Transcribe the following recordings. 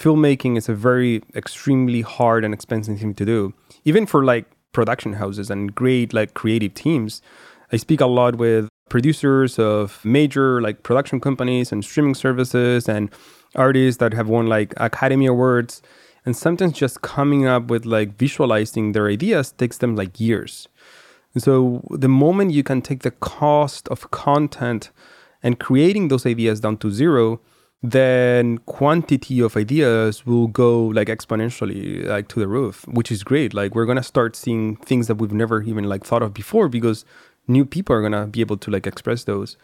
filmmaking is a very extremely hard and expensive thing to do. Even for like production houses and great like creative teams. I speak a lot with producers of major like production companies and streaming services and artists that have won like Academy Awards. And sometimes just coming up with like visualizing their ideas takes them like years. And so the moment you can take the cost of content and creating those ideas down to zero, then quantity of ideas will go like exponentially like to the roof which is great. Like we're gonna start seeing things that we've never even like thought of before because new people are gonna be able to like express those.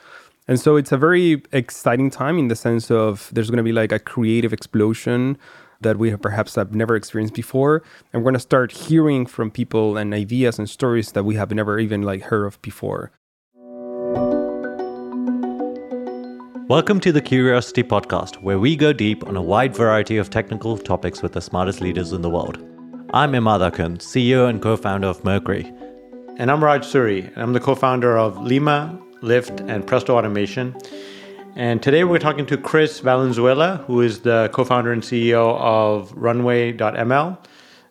And so it's a very exciting time in the sense of there's gonna be like a creative explosion that we have perhaps have never experienced before. And we're to start hearing from people and ideas and stories that we have never even like heard of before Welcome to the Curiosity Podcast, where we go deep on a wide variety of technical topics with the smartest leaders in the world. I'm Immad Akhund, CEO and co founder of Mercury. And I'm Rajat Suri, and I'm the co founder of Lima, Lyft, and Presto Automation. And today we're talking to Chris Valenzuela, who is the co founder and CEO of Runway.ml.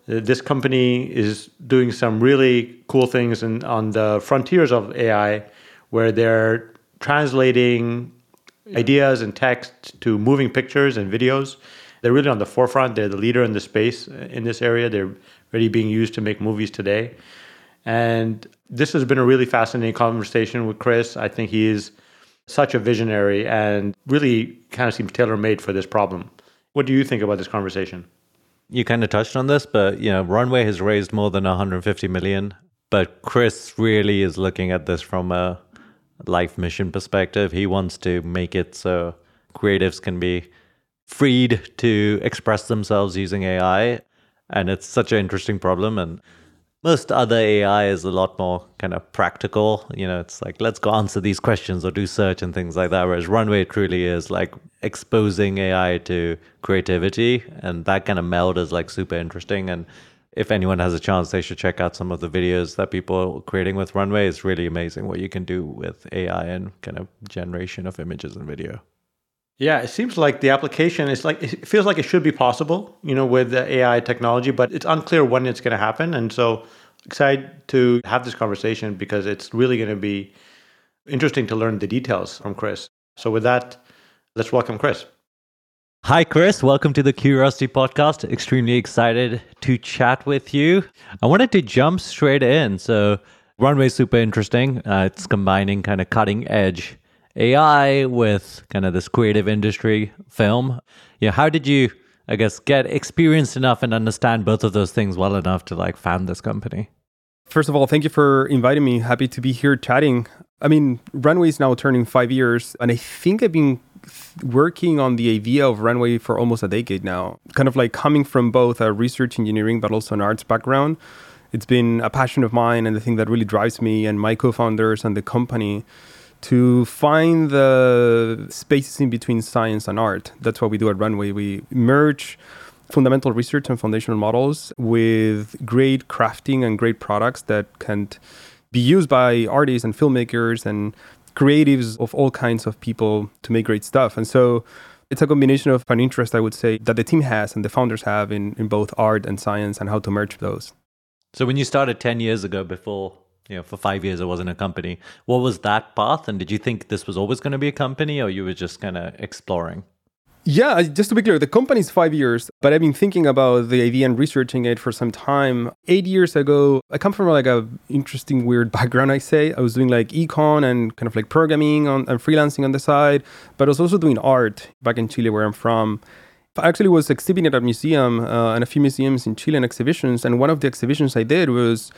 This company is doing some really cool things in, on the frontiers of AI, where they're translating ideas and text to moving pictures and videos. They're really on the forefront. They're the leader in the space uh, in this area. They're really being used to make movies today. And this has been a really fascinating conversation with Chris. I think he is such a visionary and really kind of seems tailor made for this problem. What do you think about this conversation? You kind of touched on this, but you know, Runway has raised more than 150 million. But Chris really is looking at this from a life mission perspective. He wants to make it so creatives can be freed to express themselves using AI. And it's such an interesting problem. And most other AI is a lot more kind of practical. You know, it's like, let's go answer these questions or do search and things like that. Whereas Runway truly is like exposing AI to creativity. And that kind of meld is like super interesting. And if anyone has a chance, they should check out some of the videos that people are creating with Runway. It's really amazing what you can do with AI and kind of generation of images and video. Yeah, it seems like the application is like it feels like it should be possible, you know, with the AI technology, but it's unclear when it's going to happen. And so excited to have this conversation because it's really going to be interesting to learn the details from Chris. So with that, let's welcome Chris. Hi, Chris. Welcome to the Curiosity Podcast. Extremely excited to chat with you. I wanted to jump straight in. So, Runway is super interesting. Uh, it's combining kind of cutting edge AI with kind of this creative industry film. Yeah, how did you, I guess, get experienced enough and understand both of those things well enough to like found this company? First of all, thank you for inviting me. Happy to be here chatting. I mean, Runway is now turning five years, and I think I've been working on the idea of Runway for almost a decade now. Kind of like coming from both a research engineering but also an arts background. It's been a passion of mine and the thing that really drives me and my co founders and the company to find the spaces in between science and art. That's what we do at Runway. We merge fundamental research and foundational models with great crafting and great products that can be used by artists and filmmakers and creatives of all kinds of people to make great stuff. And so it's a combination of an interest, I would say, that the team has and the founders have in, in both art and science and how to merge those. So when you started 10 years ago before, you know, for five years it wasn't a company, what was that path? And did you think this was always going to be a company or you were just kind of exploring? Yeah, just to be clear, the company is five years, but I've been thinking about the idea and researching it for some time. Eight years ago, I come from like a interesting, weird background. I say I was doing like econ and kind of like programming on, and freelancing on the side, but I was also doing art back in Chile, where I'm from. I actually was exhibiting at a museum uh, and a few museums in Chile and exhibitions, and one of the exhibitions I did was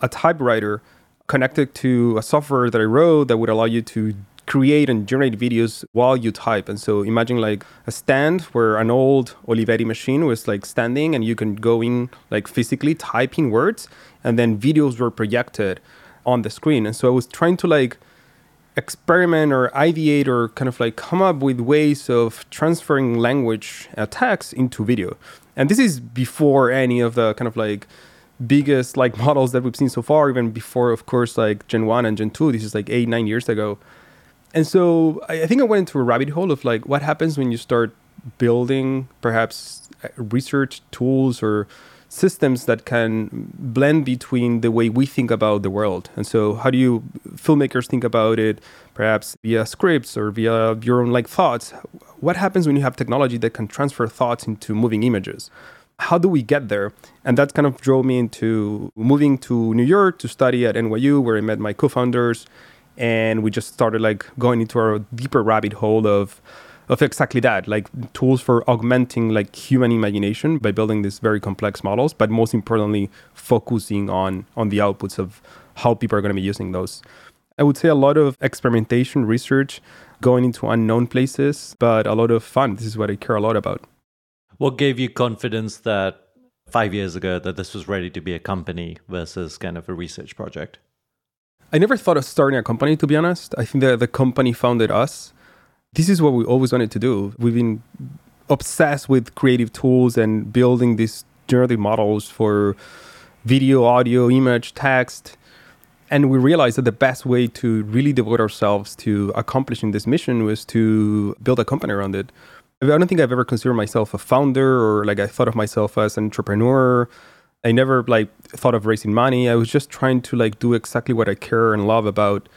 a typewriter connected to a software that I wrote that would allow you to create and generate videos while you type. And so imagine like a stand where an old Olivetti machine was like standing and you can go in like physically typing words and then videos were projected on the screen. And so I was trying to like experiment or ideate or kind of like come up with ways of transferring language uh, text into video. And this is before any of the kind of like biggest like models that we've seen so far, even before, of course, like Gen 1 and Gen 2. This is like eight, nine years ago and so I, think I went into a rabbit hole of like what happens when you start building perhaps uh, research tools or systems that can blend between the way we think about the world. And so, how do you filmmakers think about it, perhaps via scripts or via your own like thoughts? What happens when you have technology that can transfer thoughts into moving images? How do we get there? And that kind of drove me into moving to New York to study at NYU, where I met my co-founders, and we just started like going into our deeper rabbit hole of of exactly that, like tools for augmenting like human imagination by building these very complex models, but most importantly, focusing on on the outputs of how people are going to be using those. I would say a lot of experimentation, research, going into unknown places, but a lot of fun. This is what I care a lot about. What gave you confidence that five years ago that this was ready to be a company versus kind of a research project? I never thought of starting a company, to be honest. I think that the company founded us this is what we always wanted to do. We've been obsessed with creative tools and building these generative models for video, audio, image, text. And we realized that the best way to really devote ourselves to accomplishing this mission was to build a company around it. I don't think I've ever considered myself a founder or like I thought of myself as an entrepreneur. I never like thought of raising money. I was just trying to like do exactly what I care and love about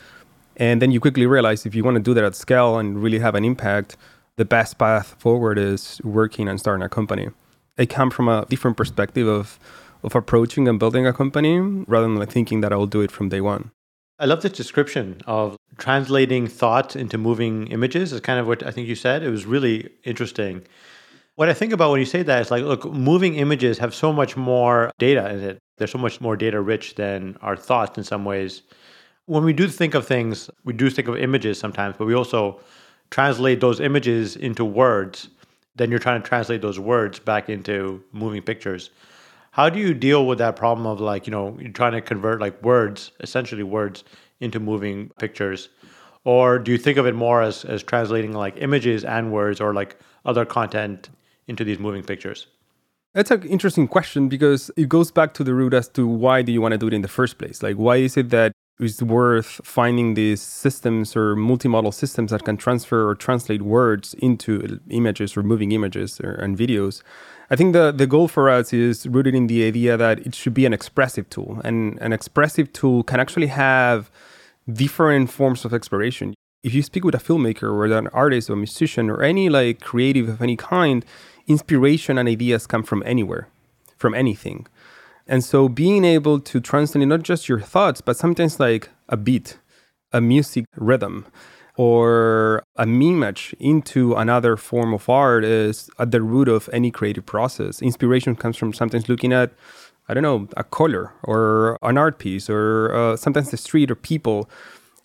and then you quickly realize if you want to do that at scale and really have an impact, the best path forward is working and starting a company. I come from a different perspective of of approaching and building a company rather than like thinking that I will do it from day one. I love this description of translating thought into moving images. Is kind of what I think you said. It was really interesting. What I think about when you say that is like, look, moving images have so much more data in it. They're so much more data rich than our thoughts in some ways when we do think of things, we do think of images sometimes, but we also translate those images into words. Then you're trying to translate those words back into moving pictures. How do you deal with that problem of like, you know, you're trying to convert like words, essentially words, into moving pictures? Or do you think of it more as, as translating like images and words or like other content into these moving pictures? That's an interesting question because it goes back to the root as to why do you want to do it in the first place? Like, why is it that it's worth finding these systems or multimodal systems that can transfer or translate words into images or moving images or, and videos. I think the, the goal for us is rooted in the idea that it should be an expressive tool. And an expressive tool can actually have different forms of exploration. If you speak with a filmmaker or an artist or a musician or any like creative of any kind, inspiration and ideas come from anywhere, from anything. And so being able to translate not just your thoughts, but sometimes like a beat, a music rhythm, or a image into another form of art is at the root of any creative process. Inspiration comes from sometimes looking at, I don't know, a color or an art piece or uh, sometimes the street or people.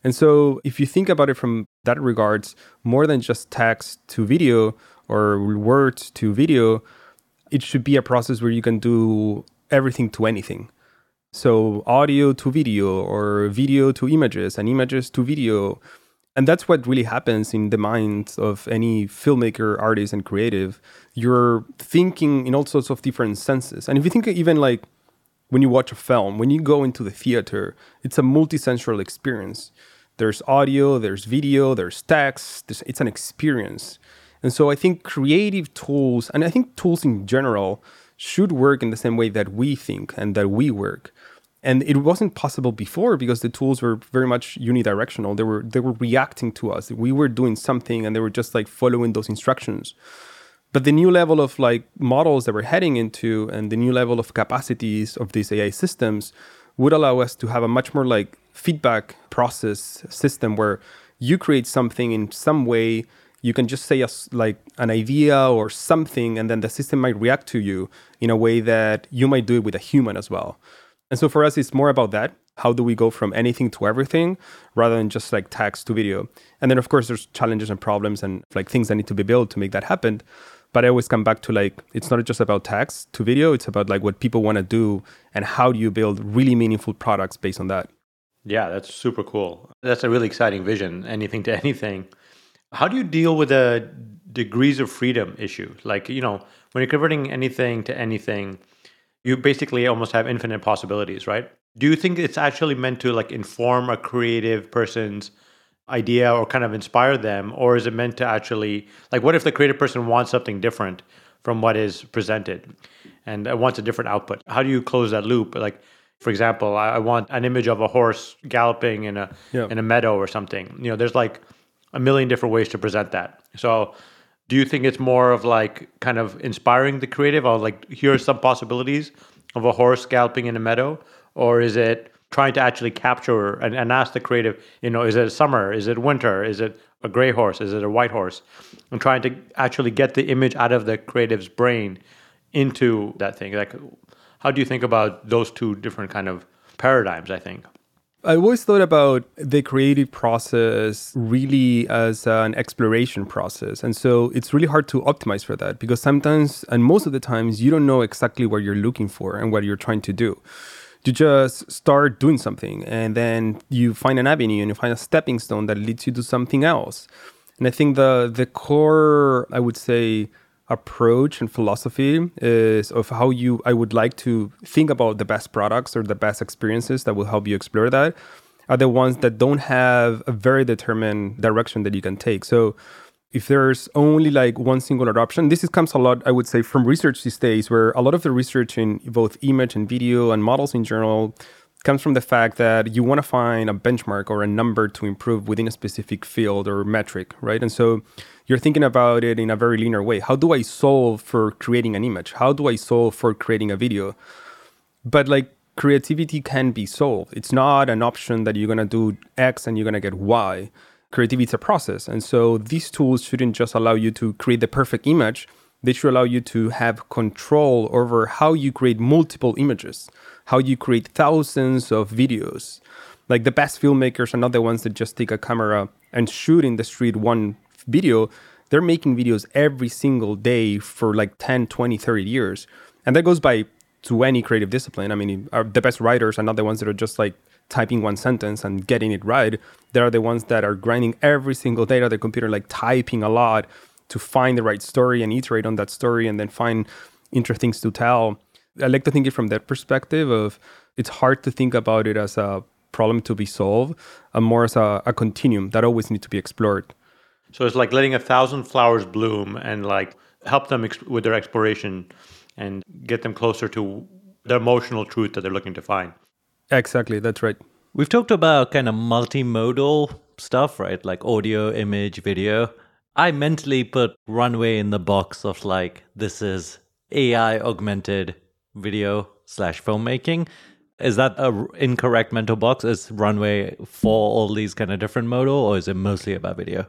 And so if you think about it from that regards, more than just text to video or words to video, it should be a process where you can do everything to anything. So audio to video or video to images and images to video. And that's what really happens in the minds of any filmmaker, artist, and creative. You're thinking in all sorts of different senses. And if you think even like when you watch a film, when you go into the theater, it's a multisensual experience. There's audio, there's video, there's text, it's an experience. And so I think creative tools, and I think tools in general, should work in the same way that we think and that we work. And it wasn't possible before because the tools were very much unidirectional. They were they were reacting to us. We were doing something and they were just like following those instructions. But the new level of like models that we're heading into and the new level of capacities of these AI systems would allow us to have a much more like feedback process system where you create something in some way you can just say a, like an idea or something and then the system might react to you in a way that you might do it with a human as well. And so for us it's more about that. How do we go from anything to everything rather than just like text to video? And then of course there's challenges and problems and like things that need to be built to make that happen. But i always come back to like it's not just about text to video. It's about like what people want to do and how do you build really meaningful products based on that. Yeah that's super cool. That's a really exciting vision. Anything to anything how do you deal with the degrees of freedom issue? Like, you know, when you're converting anything to anything, you basically almost have infinite possibilities, right? Do you think it's actually meant to like inform a creative person's idea or kind of inspire them or is it meant to actually like what if the creative person wants something different from what is presented and wants a different output how do you close that loop like for example i want an image of a horse galloping in a Yeah. in a meadow or something you know there's like a million different ways to present that. So do you think it's more of like kind of inspiring the creative or like here's some possibilities of a horse galloping in a meadow or is it trying to actually capture and, and ask the creative you know is it summer is it winter is it a gray horse is it a white horse? And trying to actually get the image out of the creative's brain into that thing. Like how do you think about those two different kind of paradigms i think I always thought about the creative process really as an exploration process. And so it's really hard to optimize for that because sometimes, and most of the times, you don't know exactly what you're looking for and what you're trying to do. You just start doing something and then you find an avenue and you find a stepping stone that leads you to something else. And I think the the core, I would say, approach and philosophy is of how you I would like to think about the best products or the best experiences that will help you explore that are the ones that don't have a very determined direction that you can take. So if there's only like one singular option, this is, comes a lot, I would say, from research these days, where a lot of the research in both image and video and models in general comes from the fact that you want to find a benchmark or a number to improve within a specific field or metric, right? And so you're thinking about it in a very linear way. How do I solve for creating an image? How do I solve for creating a video? But like creativity can be solved. It's not an option that you're going to do X and you're going to get Y. Creativity is a process. And so these tools shouldn't just allow you to create the perfect image. They should allow you to have control over how you create multiple images, how you create thousands of videos. Like the best filmmakers are not the ones that just take a camera and shoot in the street one video. They're making videos every single day for like 10, 20, 30 years. And that goes by to any creative discipline. I mean, uh, the best writers are not the ones that are just like typing one sentence and getting it right. They are the ones that are grinding every single day on their computer, like typing a lot to find the right story and iterate on that story and then find interesting things to tell. I like to think it from that perspective of it's hard to think about it as a problem to be solved and more as a, a continuum that always needs to be explored. So it's like letting a thousand flowers bloom and like help them ex- with their exploration and get them closer to the emotional truth that they're looking to find. Exactly, that's right. We've talked about kind of multimodal stuff, right? Like audio, image, video. I mentally put Runway in the box of like, this is AI augmented video slash filmmaking. Is that a r- incorrect mental box? Is Runway for all these kind of different modal, or is it mostly about video?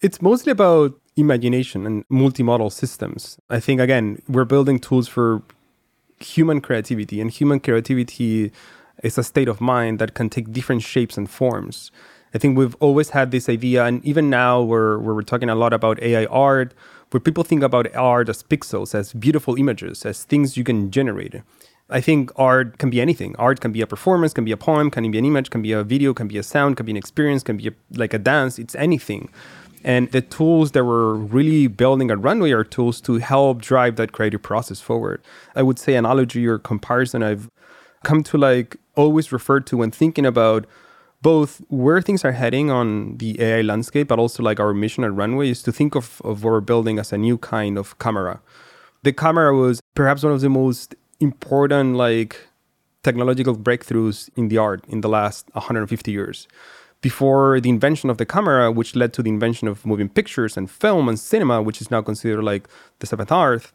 It's mostly about imagination and multimodal systems. I think, again, we're building tools for human creativity, and human creativity is a state of mind that can take different shapes and forms. I think we've always had this idea, and even now where, we're talking a lot about AI art, where people think about art as pixels, as beautiful images, as things you can generate. I think art can be anything. Art can be a performance, can be a poem, can be an image, can be a video, can be a sound, can be an experience, can be a, like a dance. It's anything. And the tools that we're really building at Runway are tools to help drive that creative process forward. I would say analogy or comparison I've come to like always refer to when thinking about both where things are heading on the AI landscape, but also like our mission at Runway is to think of, of what we're building as a new kind of camera. The camera was perhaps one of the most important like technological breakthroughs in the art in the last 150 years. Before the invention of the camera, which led to the invention of moving pictures and film and cinema, which is now considered like the seventh art,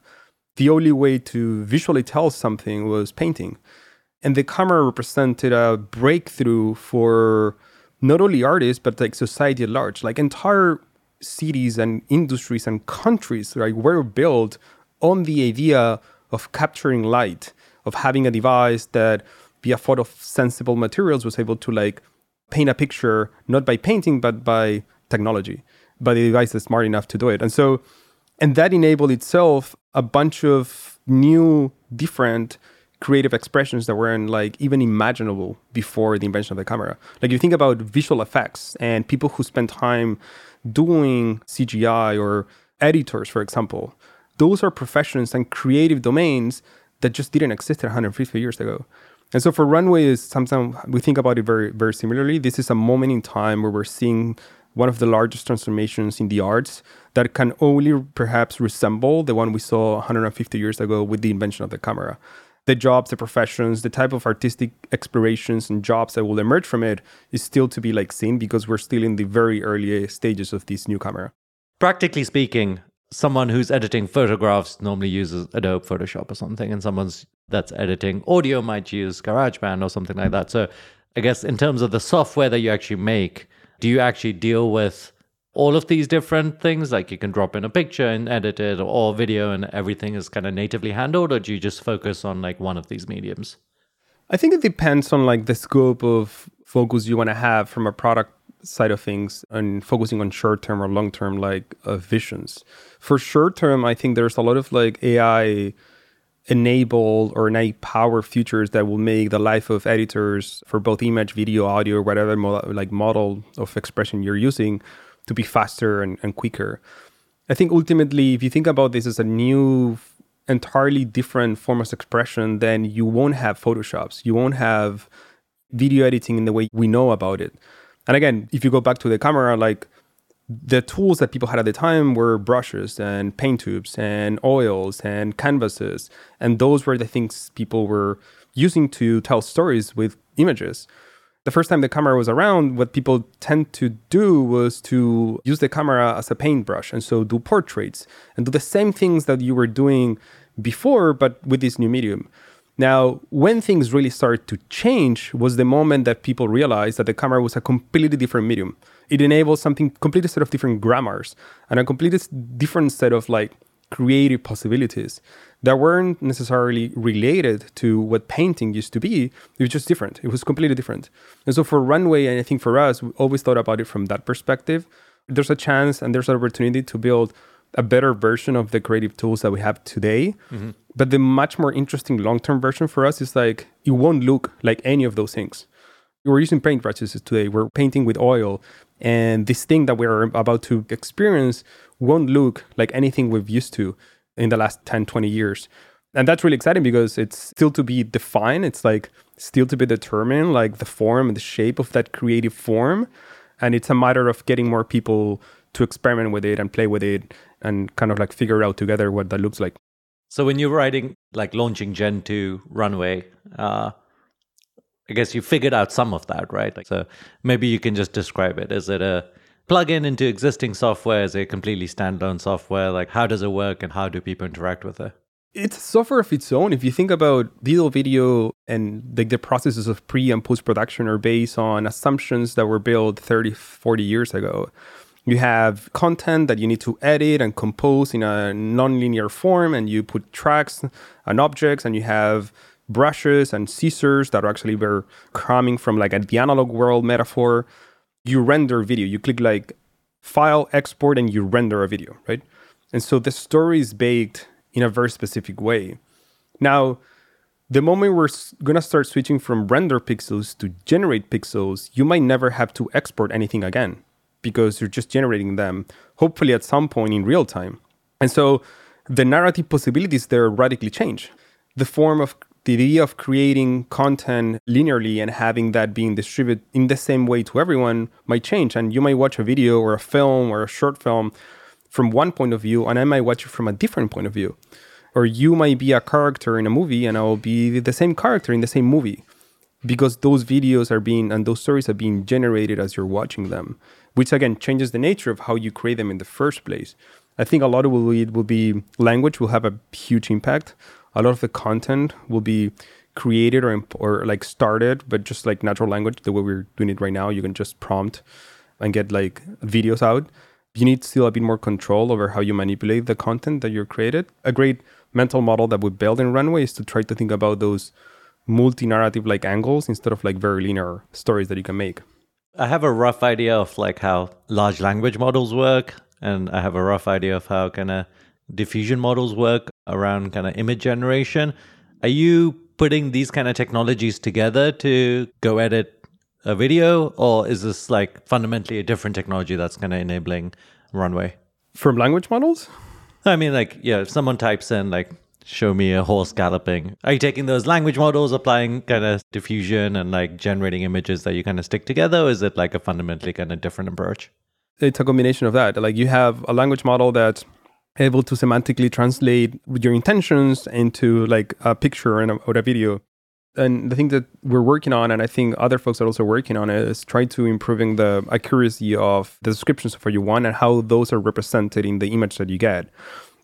the only way to visually tell something was painting. And the camera represented a breakthrough for not only artists, but like society at large. Like entire cities and industries and countries like were built on the idea of capturing light, of having a device that via photosensible materials was able to like paint a picture not by painting but by technology, by the device that's smart enough to do it. And so and that enabled itself a bunch of new different creative expressions that weren't like even imaginable before the invention of the camera. Like you think about visual effects and people who spend time doing CGI or editors, for example, those are professions and creative domains that just didn't exist 150 years ago. And so for runway is something we think about it very very similarly. This is a moment in time where we're seeing one of the largest transformations in the arts that can only perhaps resemble the one we saw 150 years ago with the invention of the camera. The jobs, the professions, the type of artistic explorations and jobs that will emerge from it is still to be like seen because we're still in the very early uh, stages of this new camera. Practically speaking, someone who's editing photographs normally uses Adobe Photoshop or something, and someone's that's editing audio might use GarageBand or something like that. So I guess in terms of the software that you actually make, do you actually deal with all of these different things? Like you can drop in a picture and edit it or video and everything is kind of natively handled, or do you just focus on like one of these mediums? I think it depends on like the scope of focus you want to have from a product side of things and focusing on short term or long term like uh, visions. For short term, I think there's a lot of like AI enabled or AI power features that will make the life of editors for both image, video, audio, whatever mo- like model of expression you're using to be faster and, and quicker. I think ultimately, if you think about this as a new, entirely different form of expression, then you won't have Photoshops. You won't have video editing in the way we know about it. And again, if you go back to the camera, like the tools that people had at the time were brushes and paint tubes and oils and canvases. And those were the things people were using to tell stories with images. The first time the camera was around, what people tend to do was to use the camera as a paintbrush and so do portraits and do the same things that you were doing before, but with this new medium. Now, when things really started to change was the moment that people realized that the camera was a completely different medium. It enables something completely set of different grammars and a completely different set of like creative possibilities that weren't necessarily related to what painting used to be. It was just different. It was completely different. And so for Runway, and I think for us, we always thought about it from that perspective. There's a chance and there's an opportunity to build a better version of the creative tools that we have today. Mm-hmm. But the much more interesting long term version for us is like it won't look like any of those things. We're using paintbrushes today. We're painting with oil. And this thing that we're about to experience won't look like anything we've used to in the last 10, 20 years. And that's really exciting because it's still to be defined. It's like still to be determined, like the form and the shape of that creative form. And it's a matter of getting more people to experiment with it and play with it and kind of like figure out together what that looks like. So when you're writing like launching Gen 2 Runway, uh, I guess you figured out some of that, right? Like, so maybe you can just describe it. Is it a plug-in into existing software? Is it completely standalone software? Like how does it work and how do people interact with it? It's software of its own. If you think about digital video and like the processes of pre and post production are based on assumptions that were built 30, 40 years ago. You have content that you need to edit and compose in a non-linear form, and you put tracks and objects, and you have brushes and scissors that are actually were coming from like a, the analog world metaphor. You render video. You click like file export and you render a video, right? And so the story is baked in a very specific way. Now, the moment we're going to start switching from render pixels to generate pixels, you might never have to export anything again because you're just generating them, hopefully at some point in real time. And so the narrative possibilities there radically change. The form of the idea of creating content linearly and having that being distributed in the same way to everyone might change. And you might watch a video or a film or a short film from one point of view, and I might watch it from a different point of view. Or you might be a character in a movie, and I will be the same character in the same movie because those videos are being and those stories are being generated as you're watching them which again changes the nature of how you create them in the first place. I think a lot of it will be language will have a huge impact. A lot of the content will be created or or like started, but just like natural language, the way we're doing it right now, you can just prompt and get like videos out. You need still a bit more control over how you manipulate the content that you're created. A great mental model that we build in Runway is to try to think about those multi-narrative like angles instead of like very linear stories that you can make. I have a rough idea of like how large language models work, and I have a rough idea of how kind of diffusion models work around kind of image generation. Are you putting these kind of technologies together to go edit a video, or is this like fundamentally a different technology that's kind of enabling Runway? From language models? I mean, like, yeah, if someone types in like show me a horse galloping. Are you taking those language models, applying kind of diffusion and like generating images that you kind of stick together? Or is it like a fundamentally kind of different approach? It's a combination of that. Like you have a language model that's able to semantically translate your intentions into like a picture and a, or a video. And the thing that we're working on, and I think other folks are also working on, is trying to improving the accuracy of the descriptions of what you want and how those are represented in the image that you get.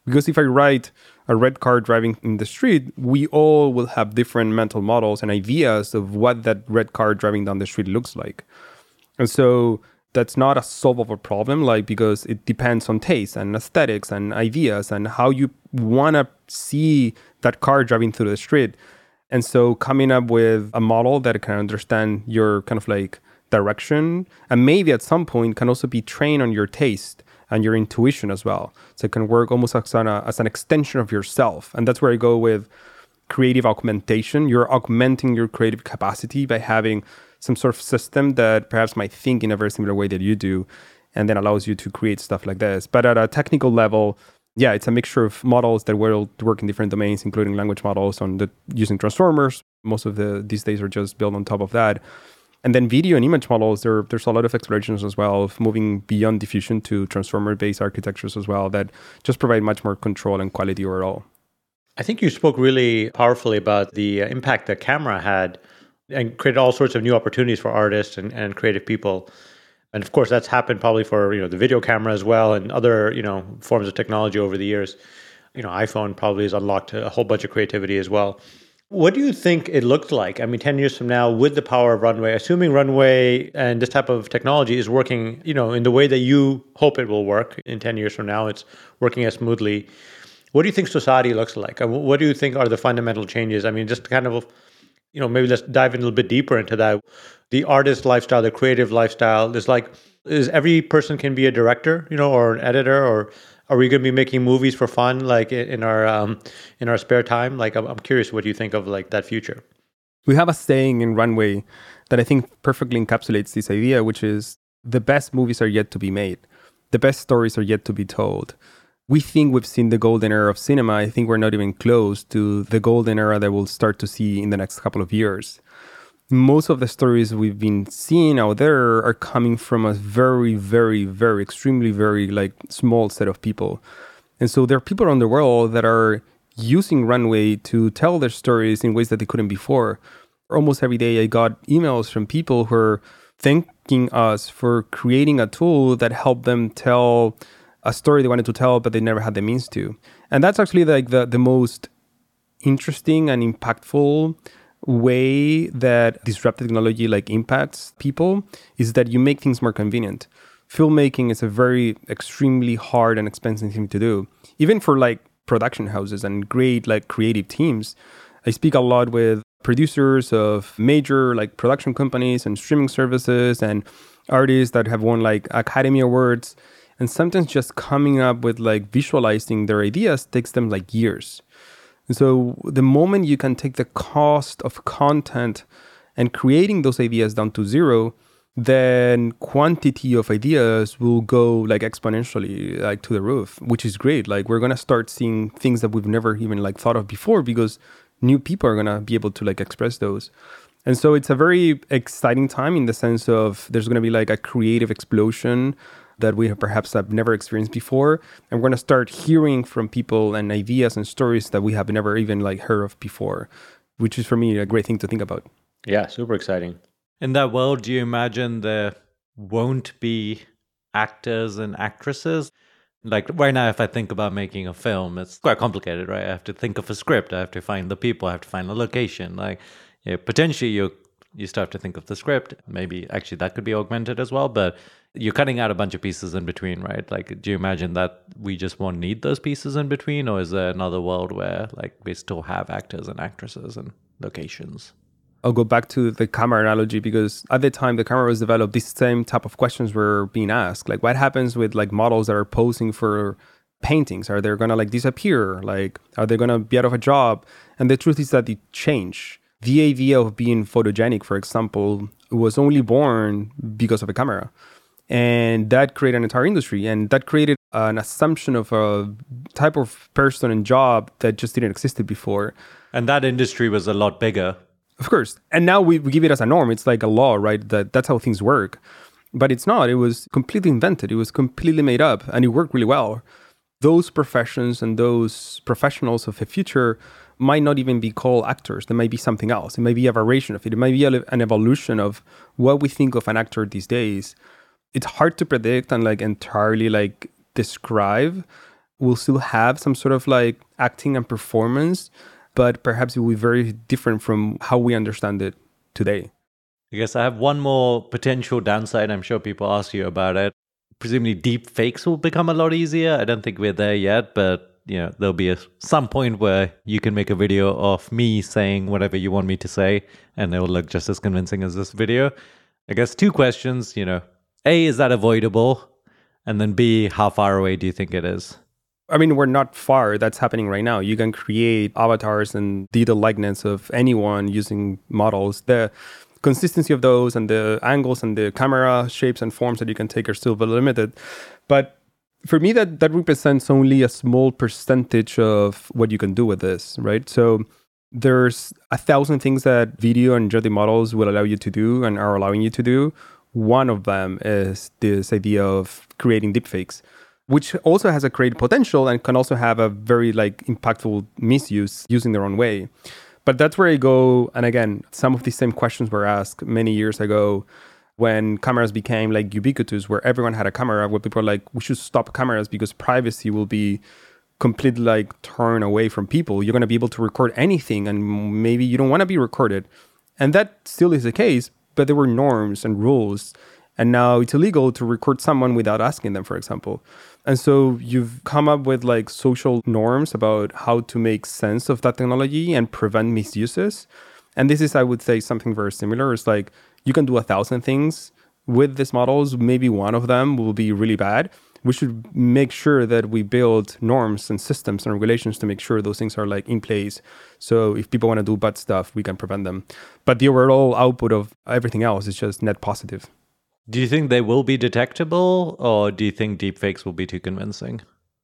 Because if I write a red car driving in the street, we all will have different mental models and ideas of what that red car driving down the street looks like. And so that's not a solvable problem, like because it depends on taste and aesthetics and ideas and how you want to see that car driving through the street. And so coming up with a model that can understand your kind of like direction and maybe at some point can also be trained on your taste and your intuition as well. So it can work almost as an, as an extension of yourself. And that's where I go with creative augmentation. You're augmenting your creative capacity by having some sort of system that perhaps might think in a very similar way that you do and then allows you to create stuff like this. But at a technical level, yeah, it's a mixture of models that will work in different domains, including language models on the using transformers. Most of the these days are just built on top of that. And then video and image models, there, there's a lot of explorations as well of moving beyond diffusion to transformer based architectures as well that just provide much more control and quality overall. I think you spoke really powerfully about the uh, impact that camera had and created all sorts of new opportunities for artists and, and creative people. And of course, that's happened probably for you know the video camera as well and other you know forms of technology over the years. You know, iPhone probably has unlocked a whole bunch of creativity as well. What do you think it looked like? I mean, 10 years from now, with the power of Runway, assuming Runway and this type of technology is working, you know, in the way that you hope it will work in 10 years from now, it's working as smoothly. What do you think society looks like? What do you think are the fundamental changes? I mean, just kind of, you know, maybe let's dive in a little bit deeper into that. The artist lifestyle, the creative lifestyle is like, is every person can be a director, you know, or an editor or are we going to be making movies for fun, like in our um, in our spare time? Like, I'm, I'm curious, what you think of like that future? We have a saying in Runway that I think perfectly encapsulates this idea, which is the best movies are yet to be made, the best stories are yet to be told. We think we've seen the golden era of cinema. I think we're not even close to the golden era that we'll start to see in the next couple of years most of the stories we've been seeing out there are coming from a very, very, very, extremely, very like small set of people. And so there are people around the world that are using Runway to tell their stories in ways that they couldn't before. Almost every day, I got emails from people who are thanking us for creating a tool that helped them tell a story they wanted to tell, but they never had the means to. And that's actually like the, the most interesting and impactful way that disruptive technology like impacts people is that you make things more convenient. Filmmaking is a very extremely hard and expensive thing to do, even for like production houses and great like creative teams. I speak a lot with producers of major like production companies and streaming services and artists that have won like Academy Awards. And sometimes just coming up with like visualizing their ideas takes them like years. So the moment you can take the cost of content and creating those ideas down to zero, then quantity of ideas will go like exponentially like to the roof, which is great. Like we're gonna start seeing things that we've never even like thought of before because new people are gonna be able to like express those. And so it's a very exciting time in the sense of there's gonna be like a creative explosion that we have perhaps have never experienced before. And we're going to start hearing from people and ideas and stories that we have never even like heard of before which is for me a great thing to think about. Yeah super exciting. In that world do you imagine there won't be actors and actresses? Like right now if i think about making a film it's quite complicated right? I have to think of a script. I have to find the people. I have to find the location. Like yeah, potentially you you start to think of the script maybe actually that could be augmented as well but you're cutting out a bunch of pieces in between, right? Like, do you imagine that we just won't need those pieces in between, or is there another world where like we still have actors and actresses and locations? I'll go back to the camera analogy because at the time the camera was developed, these same type of questions were being asked. Like, what happens with like models that are posing for paintings? Are they gonna like disappear? Like, are they gonna be out of a job? And the truth is that they change. The idea of being photogenic, for example, was only born because of a camera and that created an entire industry and that created an assumption of a type of person and job that just didn't exist before. And that industry was a lot bigger. Of course. And now we, we give it as a norm. It's like a law, right? That that's how things work. But it's not. It was completely invented. It was completely made up and it worked really well. Those professions and those professionals of the future might not even be called actors. There might be something else. It might be a variation of it. It might be a, an evolution of what we think of an actor these days. It's hard to predict and like entirely like describe. We'll still have some sort of like acting and performance, but perhaps it will be very different from how we understand it today. I guess I have one more potential downside. I'm sure people ask you about it. Presumably, deep fakes will become a lot easier. I don't think we're there yet, but you know there'll be a some point where you can make a video of me saying whatever you want me to say and it will look just as convincing as this video i guess two questions you know a is that avoidable and then b how far away do you think it is I mean, we're not far. That's happening right now. You can create avatars and digital likeness of anyone using models. The consistency of those and the angles and the camera shapes and forms that you can take are still limited. But for me that that represents only a small percentage of what you can do with this right? So there's a thousand things that video and 3D models will allow you to do and are allowing you to do. One of them is this idea of creating deepfakes which also has a great potential and can also have a very like impactful misuse using their own way. But that's where i go and again some of these same questions were asked many years ago when cameras became like ubiquitous, where everyone had a camera, where people are like, we should stop cameras because privacy will be completely like turned away from people. You're going to be able to record anything, and maybe you don't want to be recorded. And that still is the case, but there were norms and rules. And now it's illegal to record someone without asking them, for example. And so you've come up with like social norms about how to make sense of that technology and prevent misuses. And this is, I would say, something very similar. It's like you can do a thousand things with these models. Maybe one of them will be really bad. We should make sure that we build norms and systems and regulations to make sure those things are like in place. So if people want to do bad stuff, we can prevent them. But the overall output of everything else is just net positive. Do you think they will be detectable, or do you think deepfakes will be too convincing?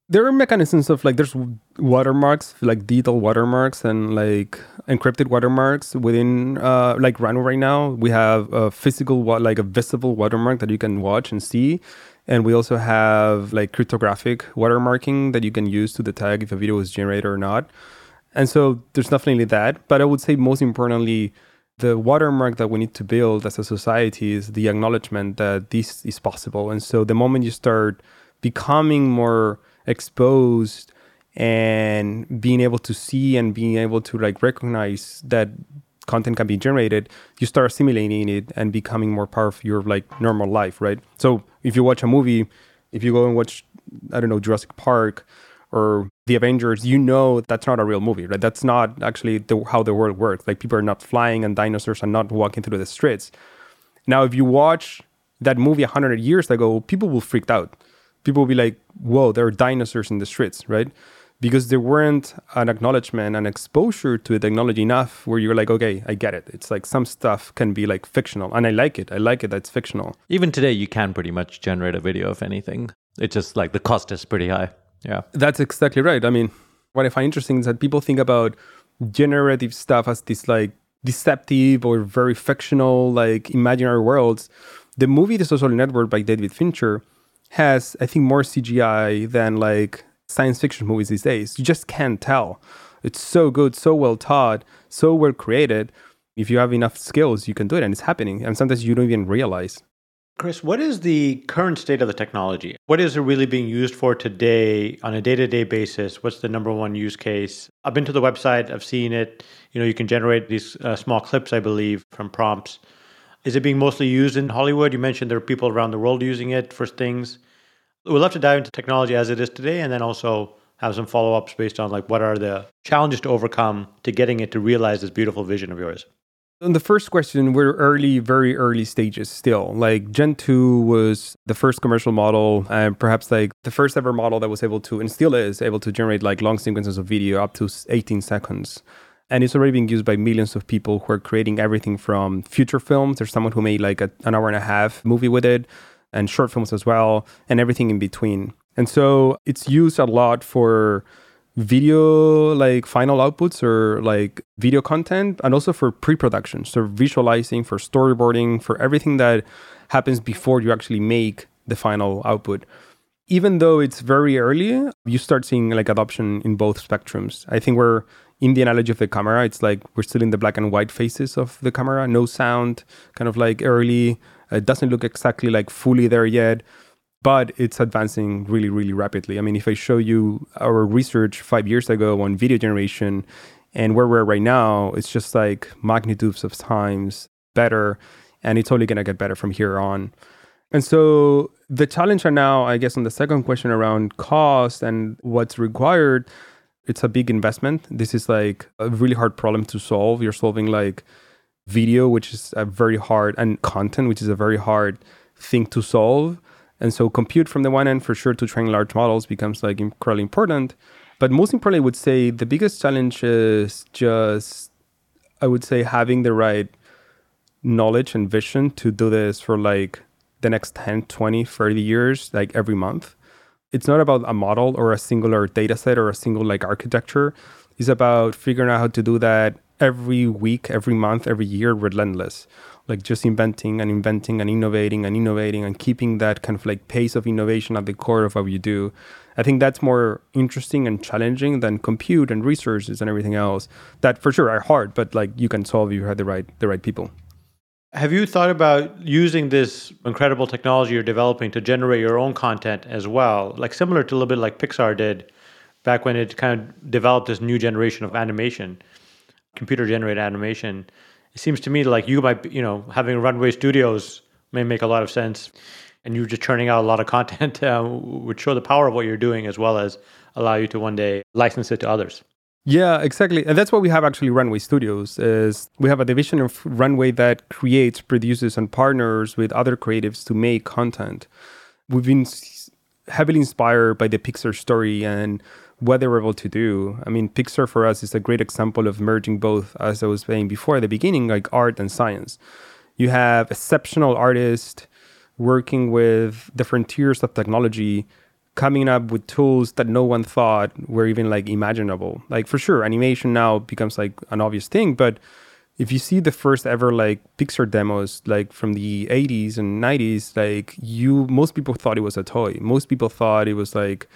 There are mechanisms of like there's watermarks like digital watermarks and like encrypted watermarks within uh like runway right now. We have a physical like a visible watermark that you can watch and see. And we also have like cryptographic watermarking that you can use to detect if a video is generated or not. And so there's definitely that. But i would say most importantly the watermark that we need to build as a society is the acknowledgement that this is possible. And so the moment you start becoming more exposed and being able to see and being able to like recognize that content can be generated you start assimilating it and becoming more part of your like normal life right? So if you watch a movie if you go and watch i don't know jurassic park or the avengers you know that's not a real movie right? That's not actually the, how the world works. Like people are not flying and dinosaurs are not walking through the streets. Now if you watch that movie 100 years ago people will freak out people will be like, whoa, there are dinosaurs in the streets, right? Because there weren't an acknowledgement, an exposure to the technology enough where you're like, okay, I get it. It's like some stuff can be like fictional. And I like it. I like it that's fictional. Even today, you can pretty much generate a video of anything. It's just like the cost is pretty high. Yeah. That's exactly right. I mean, what I find interesting is that people think about generative stuff as this like deceptive or very fictional, like imaginary worlds. The movie The Social Network by David Fincher has, I think, more CGI than like science fiction movies these days. You just can't tell. It's so good, so well taught, so well created. If you have enough skills, you can do it, and it's happening. And sometimes you don't even realize. Chris, what is the current state of the technology? What is it really being used for today on a day to day basis? What's the number one use case? I've been to the website, I've seen it. You know, you can generate these uh, small clips, I believe, from prompts. Is it being mostly used in Hollywood? You mentioned there are people around the world using it for things. We'd love to dive into technology as it is today and then also have some follow ups based on like what are the challenges to overcome to getting it to realize this beautiful vision of yours. On the first question, we're early, very early stages still. Like Gen 2 was the first commercial model and perhaps like the first ever model that was able to, and still is able to generate like long sequences of video up to 18 seconds and it's already being used by millions of people who are creating everything from future films. There's someone who made like a, an hour and a half movie with it, and short films as well, and everything in between. And so it's used a lot for video like final outputs or like video content and also for pre-production so visualizing for storyboarding for everything that happens before you actually make the final output even though it's very early you start seeing like adoption in both spectrums i think we're in the analogy of the camera it's like we're still in the black and white phases of the camera no sound kind of like early it doesn't look exactly like fully there yet but it's advancing really, really rapidly. I mean, if I show you our research five years ago on video generation and where we're right now, it's just like magnitudes of times better, and it's only going to get better from here on. And so the challenge are now, I guess, on the second question around cost and what's required, it's a big investment. This is like a really hard problem to solve. You're solving like video, which is a very hard, and content, which is a very hard thing to solve. And so compute from the one end for sure to train large models becomes like incredibly important. But most importantly, I would say the biggest challenge is just, I would say, having the right knowledge and vision to do this for like the next 10, 20, 30 years, like every month. It's not about a model or a singular data set or a single like architecture. It's about figuring out how to do that every week, every month, every year, relentless like just inventing and inventing and innovating and innovating and keeping that kind of like pace of innovation at the core of what you do. I think that's more interesting and challenging than compute and resources and everything else that for sure are hard, but like you can solve if you have the right the right people. Have you thought about using this incredible technology you're developing to generate your own content as well? Like similar to a little bit like Pixar did back when it kind of developed this new generation of animation, computer generated animation it seems to me like you might, you know, having Runway Studios may make a lot of sense, and you just churning out a lot of content uh, would show the power of what you're doing, as well as allow you to one day license it to others. Yeah, exactly. And that's what we have actually Runway Studios is we have a division of Runway that creates, produces and partners with other creatives to make content. We've been heavily inspired by the Pixar story and what they were able to do. I mean, Pixar for us is a great example of merging both, as I was saying before at the beginning, like art and science. You have exceptional artists working with different tiers of technology, coming up with tools that no one thought were even like imaginable. Like for sure, animation now becomes like an obvious thing, but if you see the first ever like Pixar demos, like from the 80s and 90s, like you, most people thought it was a toy. Most people thought it was like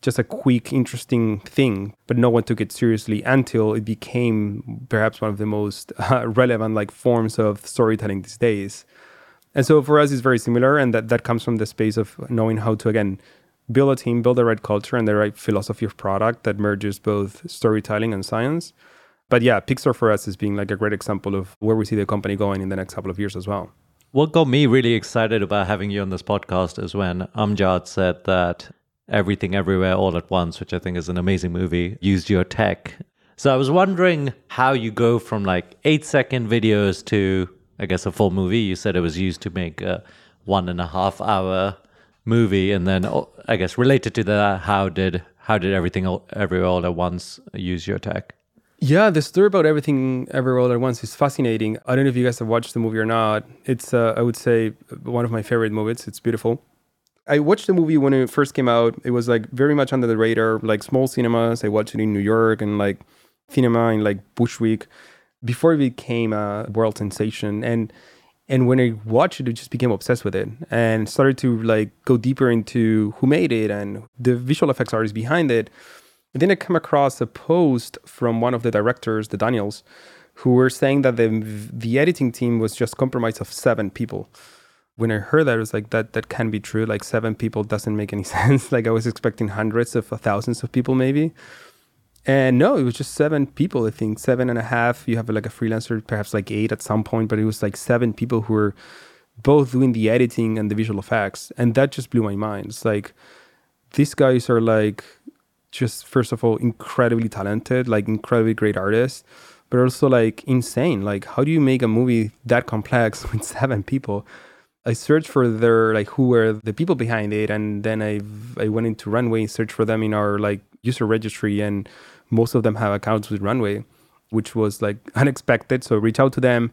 just a quick, interesting thing, but no one took it seriously until it became perhaps one of the most uh, relevant like forms of storytelling these days. And so for us, it's very similar, and that that comes from the space of knowing how to again build a team, build the right culture, and the right philosophy of product that merges both storytelling and science. But yeah, Pixar for us is being like a great example of where we see the company going in the next couple of years as well. What got me really excited about having you on this podcast is when Amjad said that Everything Everywhere All at Once, which I think is an amazing movie, used your tech. So I was wondering how you go from like eight second videos to, I guess, a full movie. You said it was used to make a one and a half hour movie, and then oh, I guess related to that, how did how did everything every all at once use your tech? Yeah, the story about everything everywhere all at once is fascinating. I don't know if you guys have watched the movie or not. It's uh, I would say one of my favorite movies. It's beautiful. I watched the movie when it first came out. It was like very much under the radar, like small cinemas. I watched it in New York and like cinema in like Bushwick before it became a world sensation. And and when I watched it, I just became obsessed with it and started to like go deeper into who made it and the visual effects artists behind it. And then I came across a post from one of the directors, the Daniels, who were saying that the the editing team was just comprised of seven people when I heard that, I was like that that can be true. Like seven people doesn't make any sense. like I was expecting hundreds of thousands of people maybe. And no, it was just seven people, I think. Seven and a half. You have like a freelancer, perhaps like eight at some point, but it was like seven people who were both doing the editing and the visual effects. And that just blew my mind. It's like these guys are like just first of all incredibly talented, like incredibly great artists, but also like insane. Like how do you make a movie that complex with seven people? I searched for their like who were the people behind it, and then I I went into Runway and searched for them in our like user registry, and most of them have accounts with Runway, which was like unexpected. So I reached out to them,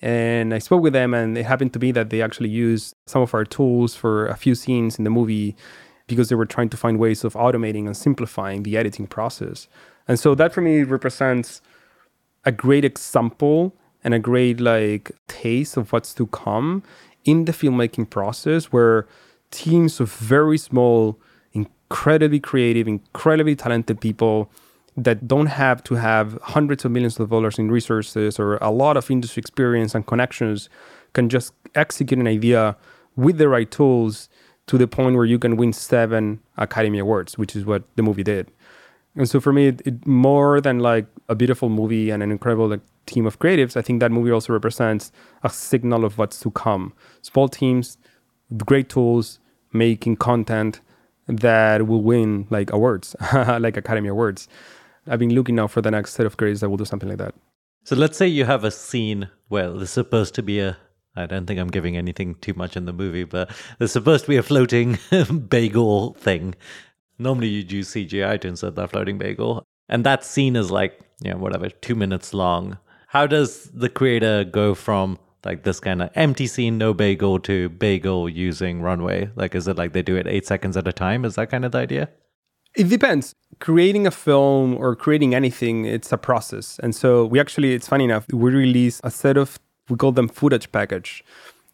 and I spoke with them, and it happened to be that they actually used some of our tools for a few scenes in the movie because they were trying to find ways of automating and simplifying the editing process. And so that for me represents a great example and a great like taste of what's to come in the filmmaking process where teams of very small incredibly creative incredibly talented people that don't have to have hundreds of millions of dollars in resources or a lot of industry experience and connections can just execute an idea with the right tools to the point where you can win seven academy awards which is what the movie did. And so for me it, it more than like a beautiful movie and an incredible like, team of creatives i think that movie also represents a signal of what's to come. Small teams great tools making content that will win like awards like academy awards I've been looking now for the next set of grades that will do something like that. So let's say you have a scene. Well, there's supposed to be a. I don't think I'm giving anything too much in the movie, but there's supposed to be a floating bagel thing. Normally, you'd use CGI to insert that floating bagel, and that scene is like, you know, whatever, two minutes long. How does the creator go from like this kind of empty scene, no bagel, to bagel using runway? Like, is it like they do it eight seconds at a time? Is that kind of the idea? It depends. Creating a film or creating anything, it's a process. And so we actually, it's funny enough, we release a set of, we call them footage package.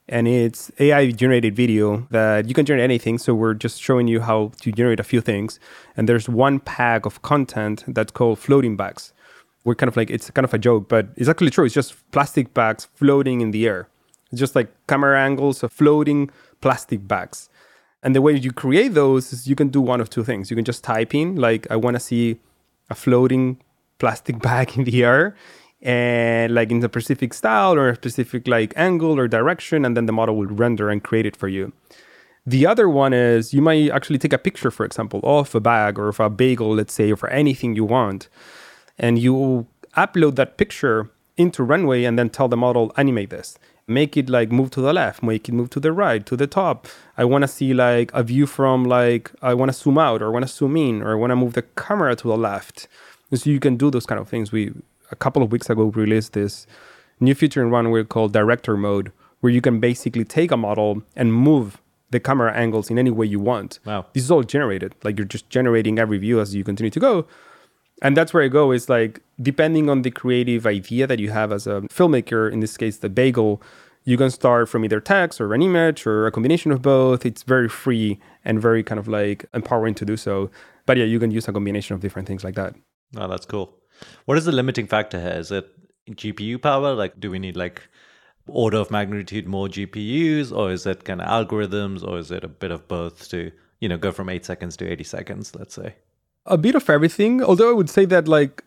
And it's AI generated video that you can generate anything. So we're just showing you how to generate a few things. And there's one pack of content that's called floating bags. We're kind of like, it's kind of a joke, but it's actually true. It's just plastic bags floating in the air. It's just like camera angles of floating plastic bags. And the way you create those is you can do one of two things. You can just type in, like, I want to see a floating plastic bag in the air and like in a specific style or a specific like angle or direction, and then the model will render and create it for you. The other one is you might actually take a picture, for example, of a bag or of a bagel, let's say, or for anything you want, and you upload that picture into Runway and then tell the model, animate this. Make it like move to the left. Make it move to the right to the top. I want to see like a view from like i want to zoom out or i want to zoom in or i want to move the camera to the left. And so you can do those kind of things. We a couple of weeks ago released this new feature in runway called director mode where you can basically take a model and move the camera angles in any way you want. Wow. This is all generated. Like you're just generating every view as you continue to go and that's where I go is like depending on the creative idea that you have as a filmmaker, in this case, the bagel, you can start from either text or an image or a combination of both. It's very free and very kind of like empowering to do so. But yeah, you can use a combination of different things like that. Oh, that's cool. What is the limiting factor here? Is it GPU power? Like, do we need like order of magnitude more GPUs, or is it kind of algorithms, or is it a bit of both to you know go from eight seconds to eighty seconds? Let's say a bit of everything. Although I would say that like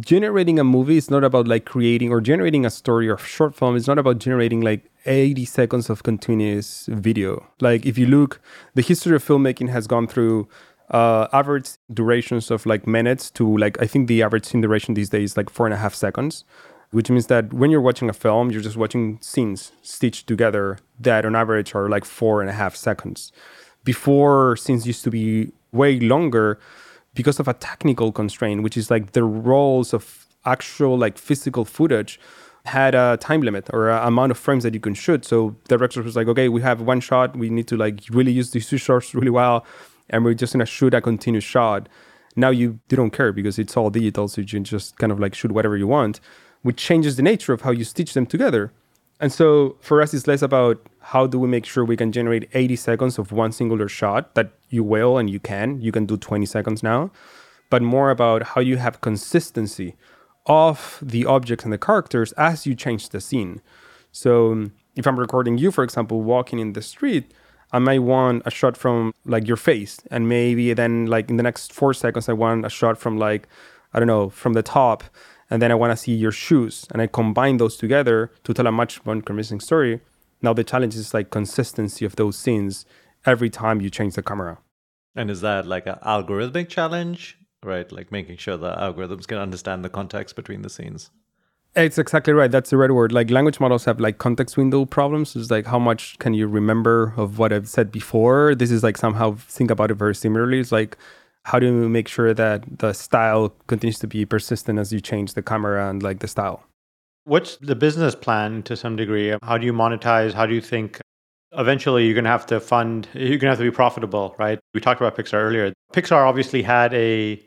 generating a movie is not about like creating or generating a story or short film. It's not about generating like 80 seconds of continuous video. Like if you look, the history of filmmaking has gone through uh, average durations of like minutes to like I think the average scene duration these days is like four and a half seconds, which means that when you're watching a film, you're just watching scenes stitched together that on average are like four and a half seconds. Before scenes used to be way longer because of a technical constraint, which is like the rolls of actual like physical footage had a time limit or amount of frames that you can shoot. So the director was like, okay, we have one shot. We need to like really use these two shots really well. And we're just gonna shoot a continuous shot. Now you, you don't care because it's all digital. So you can just kind of like shoot whatever you want, which changes the nature of how you stitch them together. And so for us, it's less about how do we make sure we can generate 80 seconds of one singular shot that you will and you can. You can do 20 seconds now, but more about how you have consistency of the objects and the characters as you change the scene. So um, if I'm recording you, for example, walking in the street, I might want a shot from like your face, and maybe then like in the next four seconds, I want a shot from like I don't know from the top, and then I want to see your shoes, and I combine those together to tell a much more convincing story. Now the challenge is like consistency of those scenes every time you change the camera. And is that like an algorithmic challenge, right? Like making sure the algorithms can understand the context between the scenes. It's exactly right. That's the right word. Like language models have like context window problems. It's like how much can you remember of what I've said before? This is like somehow think about it very similarly. It's like how do you make sure that the style continues to be persistent as you change the camera and like the style? What's the business plan to some degree? How do you monetize? How do you think eventually you're going to have to fund, you're going to have to be profitable, right? We talked about Pixar earlier. Pixar obviously had a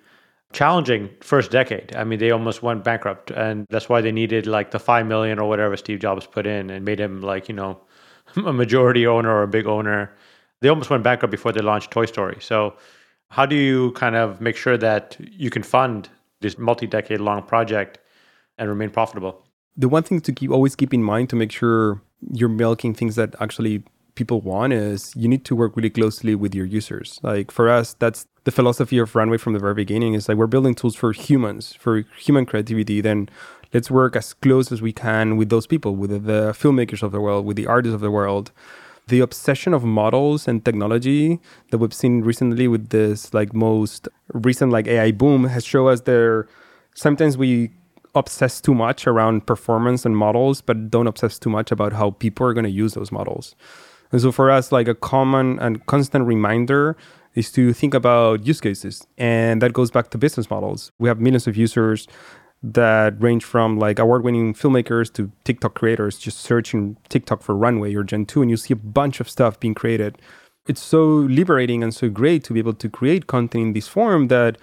challenging first decade. I mean, they almost went bankrupt, and that's why they needed like the 5 million or whatever Steve Jobs put in and made him like, you know, a majority owner or a big owner. They almost went bankrupt before they launched Toy Story. So, how do you kind of make sure that you can fund this multi decade long project and remain profitable? The one thing to keep always keep in mind to make sure you're milking things that actually people want is you need to work really closely with your users. Like for us, that's the philosophy of Runway from the very beginning is like we're building tools for humans, for human creativity. Then let's work as close as we can with those people, with the filmmakers of the world, with the artists of the world. The obsession of models and technology that we've seen recently with this like most recent like AI boom has shown us there sometimes we obsess too much around performance and models, but don't obsess too much about how people are going to use those models. And so for us, like a common and constant reminder is to think about use cases. And that goes back to business models. We have millions of users that range from like award winning filmmakers to TikTok creators just searching TikTok for Runway or Gen 2, and you see a bunch of stuff being created. It's so liberating and so great to be able to create content in this form that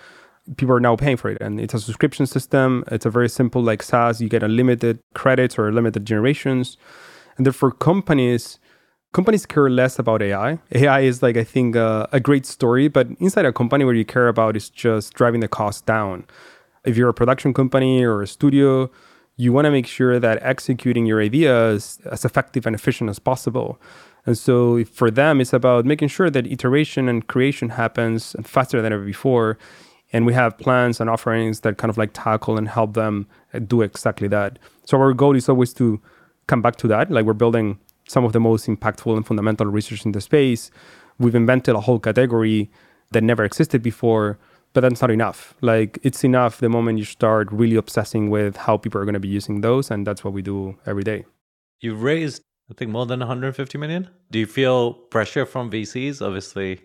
people are now paying for it. And it's a subscription system. It's a very simple like SaaS. You get unlimited credits or limited generations. And therefore, companies companies care less about AI. AI is like I think uh, a great story, but inside a company where you care about is just driving the cost down. If you're a production company or a studio, you want to make sure that executing your ideas as effective and efficient as possible. And so for them, it's about making sure that iteration and creation happens faster than ever before. And we have plans and offerings that kind of like tackle and help them do exactly that. So our goal is always to come back to that. Like we're building some of the most impactful and fundamental research in the space. We've invented a whole category that never existed before, but that's not enough. Like it's enough the moment you start really obsessing with how people are going to be using those, and that's what we do every day. You've raised, I think, more than 150 million. Do you feel pressure from VCs? Obviously,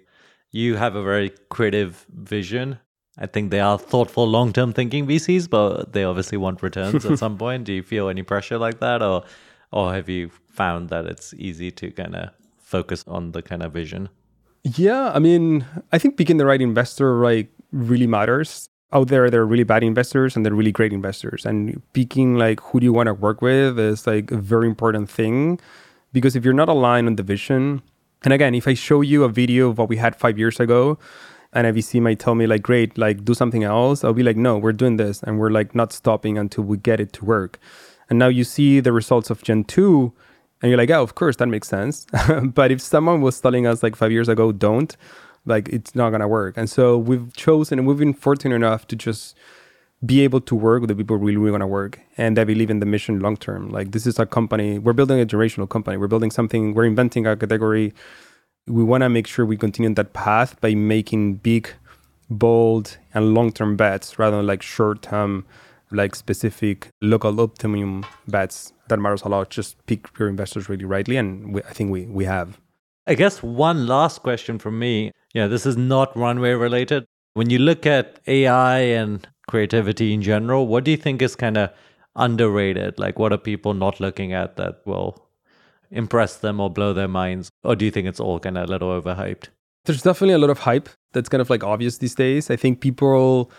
you have a very creative vision. I think they are thoughtful, long term thinking VCs, but they obviously want returns at some point. Do you feel any pressure like that? Or or have you found that it's easy to kind of focus on the kind of vision? Yeah, I mean, I think picking the right investor like really matters. Out there, there are really bad investors and there are really great investors, and picking like who do you want to work with is like a very important thing because if you're not aligned on the vision, and again, if I show you a video of what we had five years ago, and a VC might tell me like, great, like do something else, I'll be like, no, we're doing this, and we're like not stopping until we get it to work. And now you see the results of Gen 2 and you're like, oh, of course, that makes sense. but if someone was telling us like five years ago, don't, like it's not gonna work. And so we've chosen and we've been fortunate enough to just be able to work with the people really, really want to work and they believe in the mission long term. Like this is a company, we're building a generational company. We're building something, we're inventing a category. We want to make sure we continue that path by making big, bold, and long term bets rather than like short term like specific local optimum bets that matters a lot. Just pick your investors really rightly, and we, I think we we have. I guess one last question from me. Yeah, this is not runway related. When you look at AI and creativity in general, what do you think is kind of underrated? Like, what are people not looking at that will impress them or blow their minds? Or do you think it's all kind of a little overhyped? There's definitely a lot of hype that's kind of like obvious these days. I think people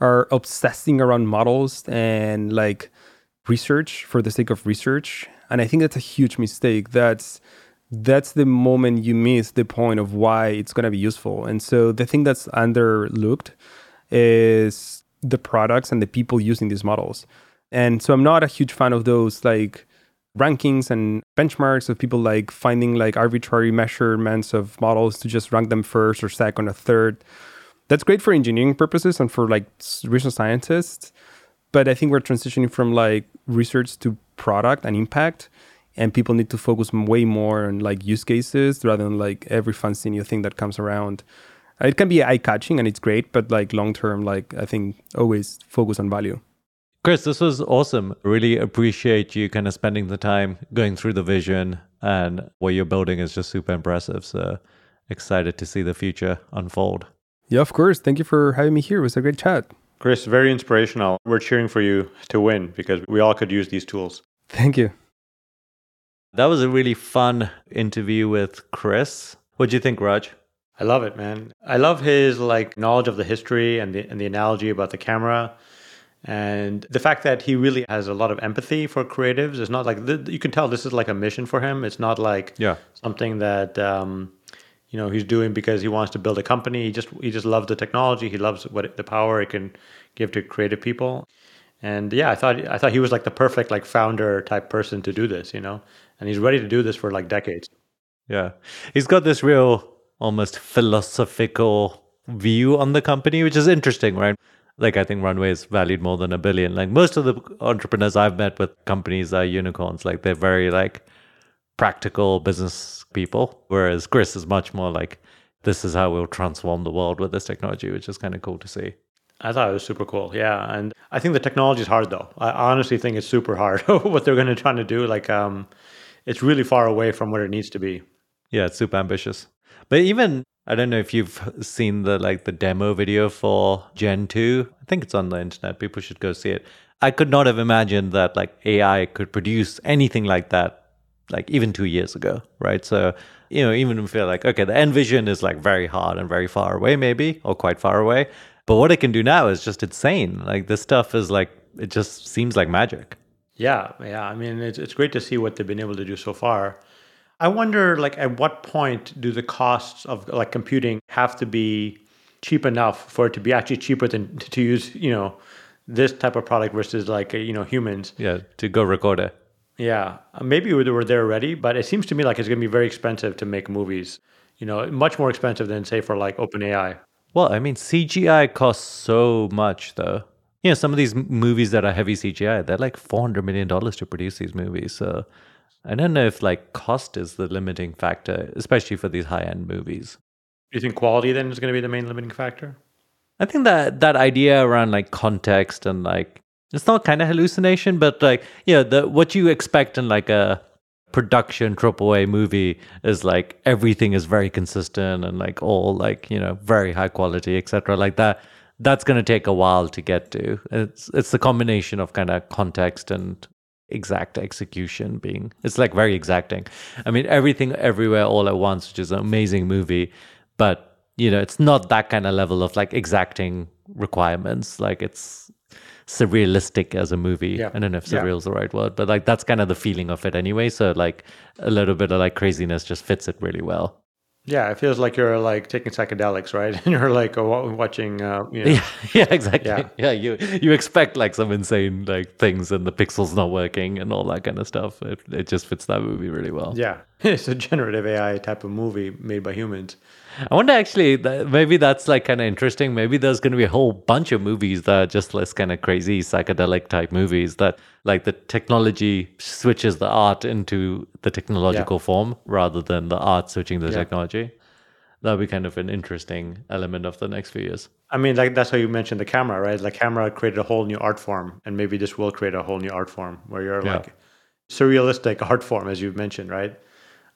are obsessing around models and like research for the sake of research and i think that's a huge mistake that's that's the moment you miss the point of why it's going to be useful. And so the thing that's underlooked is the products and the people using these models. And so i'm not a huge fan of those like rankings and benchmarks of people like finding like arbitrary measurements of models to just rank them first or second or third. That's great for engineering purposes and for like research scientists but i think we're transitioning from like research to product and impact and people need to focus way more on like use cases rather than like every fancy new thing that comes around uh, it can be eye catching and it's great but like long term like i think always focus on value chris this was awesome really appreciate you kind of spending the time going through the vision and what you're building is just super impressive so excited to see the future unfold yeah, of course. Thank you for having me here. It was a great chat. Chris, very inspirational. We're cheering for you to win because we all could use these tools. Thank you. That was a really fun interview with Chris. What do you think, Raj? I love it, man. I love his like knowledge of the history and the and the analogy about the camera. And the fact that he really has a lot of empathy for creatives. It's not like you can tell this is like a mission for him. It's not like yeah. something that um, you know he's doing because he wants to build a company. He just he just loves the technology. He loves what the power it can give to creative people. And yeah, I thought I thought he was like the perfect like founder type person to do this. You know, and he's ready to do this for like decades. Yeah, he's got this real almost philosophical view on the company, which is interesting, right? Like I think Runway is valued more than a billion. Like most of the entrepreneurs I've met with companies are unicorns. Like they're very like practical business people, whereas Chris is much more like this is how we'll transform the world with this technology, which is kind of cool to see. I thought it was super cool. Yeah, and I think the technology is hard though. I honestly think it's super hard what they're going to try to do. Like, um, it's really far away from what it needs to be. Yeah, it's super ambitious. But even I don't know if you've seen the like the demo video for Gen 2. I think it's on the internet. People should go see it. I could not have imagined that like AI could produce anything like that like even 2 years ago, right? So, you know, even feel like okay, the end vision is like very hard and very far away maybe or quite far away, but what it can do now is just insane. Like this stuff is like it just seems like magic. Yeah, yeah. I mean, it's it's great to see what they've been able to do so far. I wonder, like, at what point do the costs of like computing have to be cheap enough for it to be actually cheaper than to use, you know, this type of product versus like you know humans? Yeah, to go record it. Yeah, uh, maybe we were there already, but it seems to me like it's going to be very expensive to make movies. You know, much more expensive than say for like OpenAI. Well, I mean, CGI costs so much, though. You know, some of these movies that are heavy CGI, they're like four hundred million dollars to produce these movies. So I don't know if like cost is the limiting factor, especially for these high end movies. Do you think quality then is going to be the main limiting factor? I think that that idea around like context and like it's not kind of hallucination, but like yeah, the what you expect in like a production triple A movie is like everything is very consistent and like all like you know very high quality, etc. Like that. That's going to take a while to get to. It's it's the combination of kind of context and exact execution being it's like very exacting i mean everything everywhere all at once which is an amazing movie but you know it's not that kind of level of like exacting requirements like it's surrealistic as a movie yeah. i don't know if surreal yeah. is the right word but like that's kind of the feeling of it anyway so like a little bit of like craziness just fits it really well yeah, it feels like you're like taking psychedelics, right? And you're like watching. Uh, you know. Yeah, yeah, exactly. Yeah. yeah, you you expect like some insane like things, and the pixels not working, and all that kind of stuff. It it just fits that movie really well. Yeah, it's a generative AI type of movie made by humans. I wonder actually that maybe that's like kind of interesting. Maybe there's going to be a whole bunch of movies that are just less kind of crazy psychedelic type movies that like the technology switches the art into the technological yeah. form rather than the art switching the yeah. technology. That'll be kind of an interesting element of the next few years. I mean, like that's how you mentioned the camera, right? The camera created a whole new art form, and maybe this will create a whole new art form where you're yeah. like surrealistic art form, as you've mentioned, right?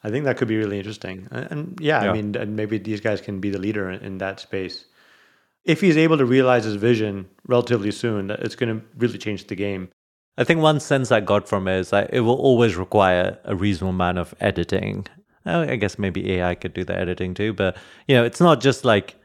I think that could be really interesting. And yeah, yeah. I mean, and maybe these guys can be the leader in, in that space. If he's able to realize his vision relatively soon, it's going to really change the game. I think one sense I got from it is that it will always require a reasonable amount of editing. I guess maybe AI could do the editing too, but you know, it's not just like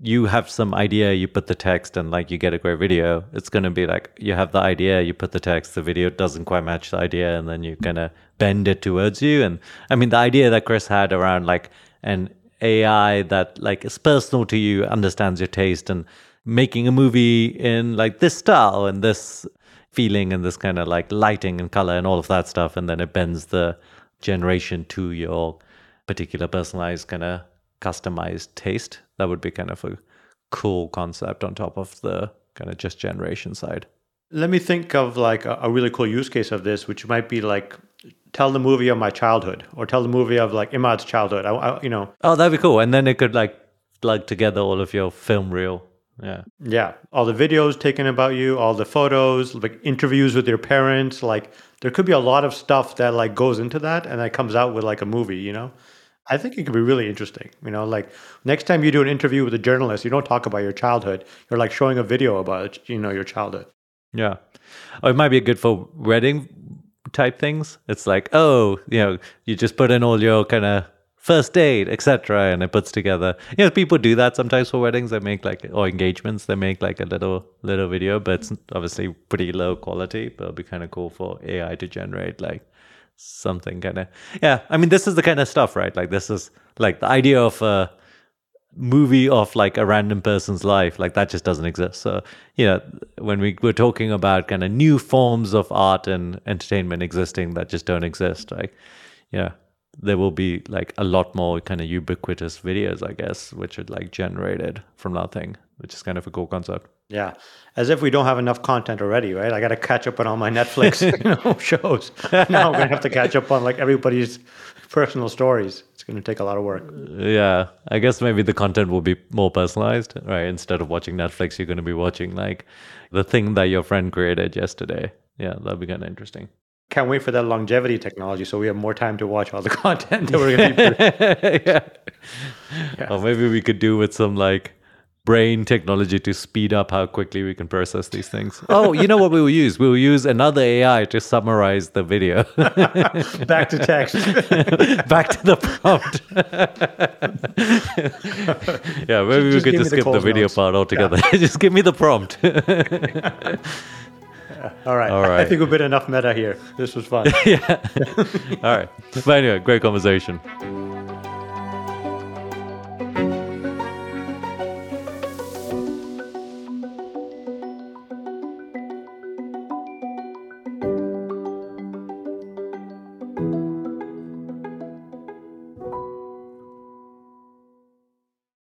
you have some idea, you put the text, and like you get a great video. It's going to be like you have the idea, you put the text, the video doesn't quite match the idea, and then you kind of bend it towards you. And I mean, the idea that Chris had around like an AI that like is personal to you, understands your taste, and making a movie in like this style and this feeling and this kind of like lighting and color and all of that stuff, and then it bends the generation to your particular personalized kind of customized taste. That would be kind of a cool concept on top of the kind of just generation side. Let me think of like a, really cool use case of this, which might be like tell the movie of my childhood or tell the movie of like Immad's childhood. I, I, you know. Oh, that'd be cool. And then it could like plug together all of your film reel. Yeah. Yeah. All the videos taken about you, all the photos, like interviews with your parents. Like there could be a lot of stuff that like goes into that and that comes out with like a movie, you know? I think it could be really interesting. You know, like next time you do an interview with a journalist, you don't talk about your childhood. You're like showing a video about you know your childhood. Yeah, or it might be good for wedding type things. It's like, oh, you know, you just put in all your kind of first date, etc., and it puts together. You know, people do that sometimes for weddings. They make like or engagements. They make like a little little video, but it's obviously pretty low quality. But it'll be kind of cool for AI to generate like something kind of. Yeah, I mean, this is the kind of stuff, right? Like this is like the idea of a movie of like a random person's life like that just doesn't exist so you know when we were talking about kind of new forms of art and entertainment existing that just don't exist like yeah there will be like a lot more kind of ubiquitous videos, I guess, which are like generated from nothing, which is kind of a cool concept. Yeah, as if we don't have enough content already, right? I got to catch up on all my Netflix you know, shows. Now I'm gonna have to catch up on like everybody's personal stories. It's gonna take a lot of work. Yeah, I guess maybe the content will be more personalized, right? Instead of watching Netflix, you're gonna be watching like the thing that your friend created yesterday. Yeah, that'd be kind of interesting. Can't wait for that longevity technology so we have more time to watch all the content that we're going to be. yeah. yeah. Or maybe we could do with some like brain technology to speed up how quickly we can process these things. Oh, you know what we will use? We will use another AI to summarize the video. Back to text. Back to the prompt. yeah, maybe just we could just skip the, the video notes. part altogether. Yeah. just give me the prompt. All right. All right. I think we've been enough meta here. This was fun. yeah. All right. But anyway, great conversation.